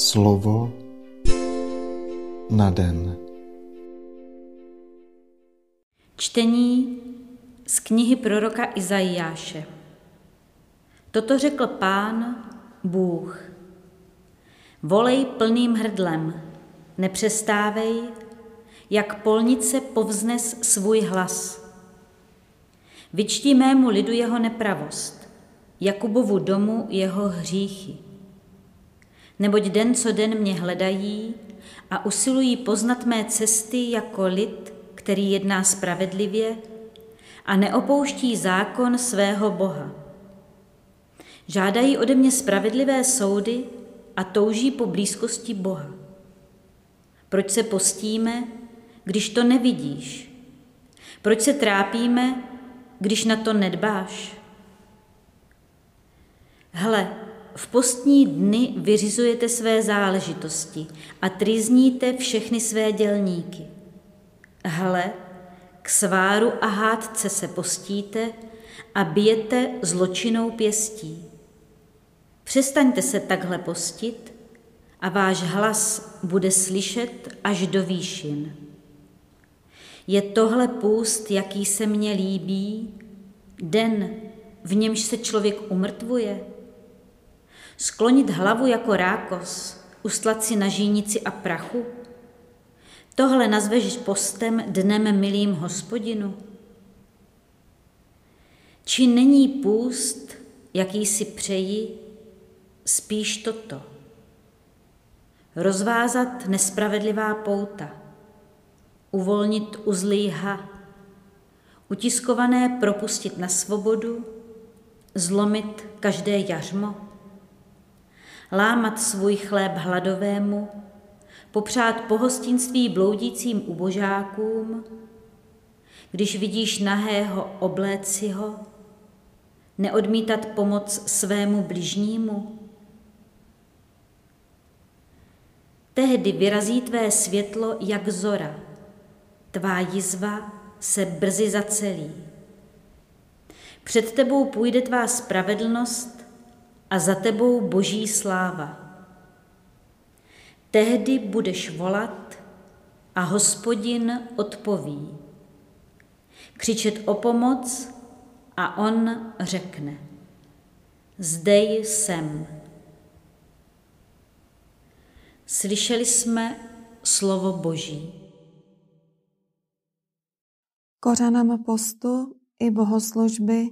Slovo na den. Čtení z knihy proroka Izajáše. Toto řekl pán, Bůh. Volej plným hrdlem, nepřestávej, jak polnice povznes svůj hlas. Vyčtí mému lidu jeho nepravost, Jakubovu domu jeho hříchy. Neboť den co den mě hledají a usilují poznat mé cesty jako lid, který jedná spravedlivě a neopouští zákon svého Boha. Žádají ode mě spravedlivé soudy a touží po blízkosti Boha. Proč se postíme, když to nevidíš? Proč se trápíme, když na to nedbáš? Hle, v postní dny vyřizujete své záležitosti a trýzníte všechny své dělníky. Hle, k sváru a hádce se postíte a bijete zločinou pěstí. Přestaňte se takhle postit a váš hlas bude slyšet až do výšin. Je tohle půst, jaký se mně líbí, den, v němž se člověk umrtvuje? Sklonit hlavu jako rákos, ustlat si na žínici a prachu? Tohle nazveš postem dnem milým hospodinu? Či není půst, jaký si přeji, spíš toto? Rozvázat nespravedlivá pouta, uvolnit uzly ha, utiskované propustit na svobodu, zlomit každé jařmo, lámat svůj chléb hladovému, popřát pohostinství bloudícím ubožákům, když vidíš nahého, obléci ho, neodmítat pomoc svému bližnímu. Tehdy vyrazí tvé světlo jak zora, tvá jizva se brzy zacelí. Před tebou půjde tvá spravedlnost a za tebou boží sláva. Tehdy budeš volat a hospodin odpoví. Křičet o pomoc a on řekne. Zde jsem. Slyšeli jsme slovo Boží. Kořenem postu i bohoslužby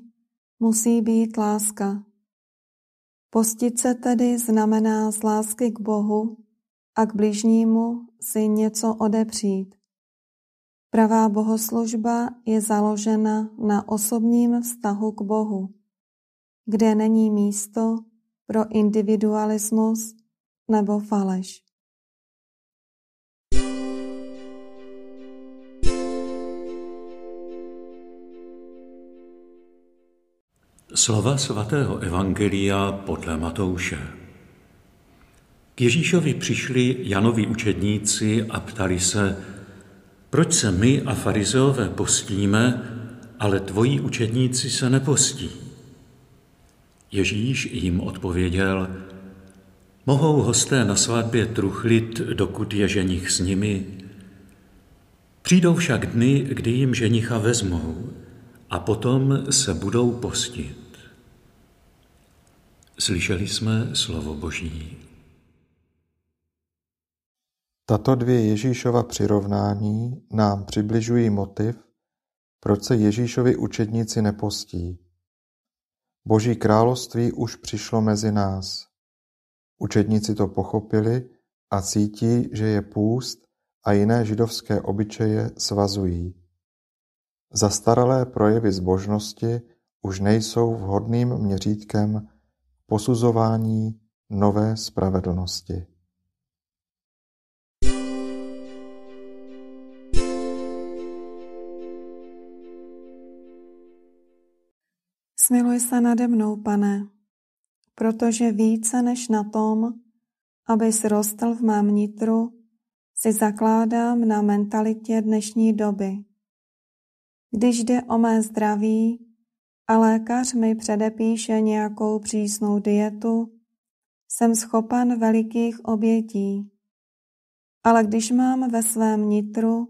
musí být láska. Postit se tedy znamená z lásky k Bohu a k bližnímu si něco odepřít. Pravá bohoslužba je založena na osobním vztahu k Bohu, kde není místo pro individualismus nebo faleš. Slova svatého Evangelia podle Matouše. K Ježíšovi přišli Janovi učedníci a ptali se, proč se my a farizeové postíme, ale tvoji učedníci se nepostí? Ježíš jim odpověděl, mohou hosté na svatbě truchlit, dokud je ženich s nimi? Přijdou však dny, kdy jim ženicha vezmou a potom se budou postit. Slyšeli jsme slovo Boží. Tato dvě Ježíšova přirovnání nám přibližují motiv, proč se Ježíšovi učedníci nepostí. Boží království už přišlo mezi nás. Učedníci to pochopili a cítí, že je půst a jiné židovské obyčeje svazují. Zastaralé projevy zbožnosti už nejsou vhodným měřítkem posuzování nové spravedlnosti. Smiluj se nade mnou, pane, protože více než na tom, abys rostl v mém nitru, si zakládám na mentalitě dnešní doby. Když jde o mé zdraví a lékař mi předepíše nějakou přísnou dietu, jsem schopen velikých obětí. Ale když mám ve svém nitru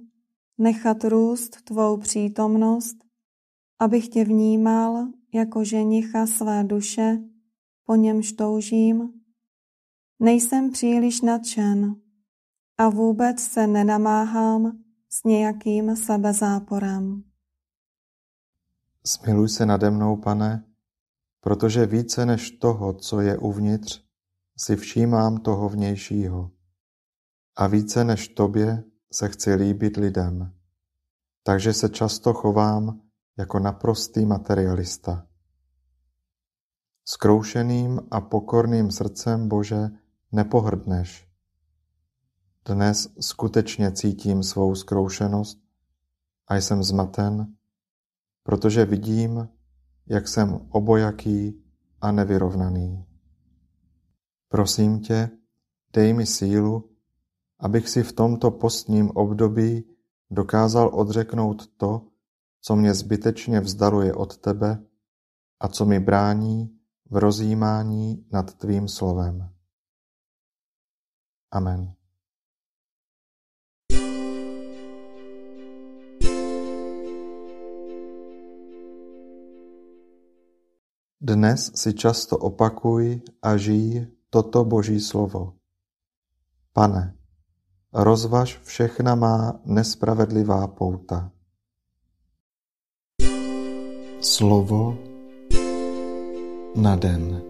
nechat růst tvou přítomnost, abych tě vnímal jako ženicha své duše, po němž toužím, nejsem příliš nadšen a vůbec se nenamáhám s nějakým sebezáporem. Smiluj se nade mnou, pane, protože více než toho, co je uvnitř, si všímám toho vnějšího. A více než tobě se chci líbit lidem. Takže se často chovám jako naprostý materialista. Skroušeným a pokorným srdcem Bože nepohrdneš. Dnes skutečně cítím svou zkroušenost a jsem zmaten, protože vidím, jak jsem obojaký a nevyrovnaný. Prosím tě, dej mi sílu, abych si v tomto postním období dokázal odřeknout to, co mě zbytečně vzdaluje od tebe a co mi brání v rozjímání nad tvým slovem. Amen. Dnes si často opakuj a žij toto Boží slovo. Pane, rozvaž všechna má nespravedlivá pouta. Slovo na den.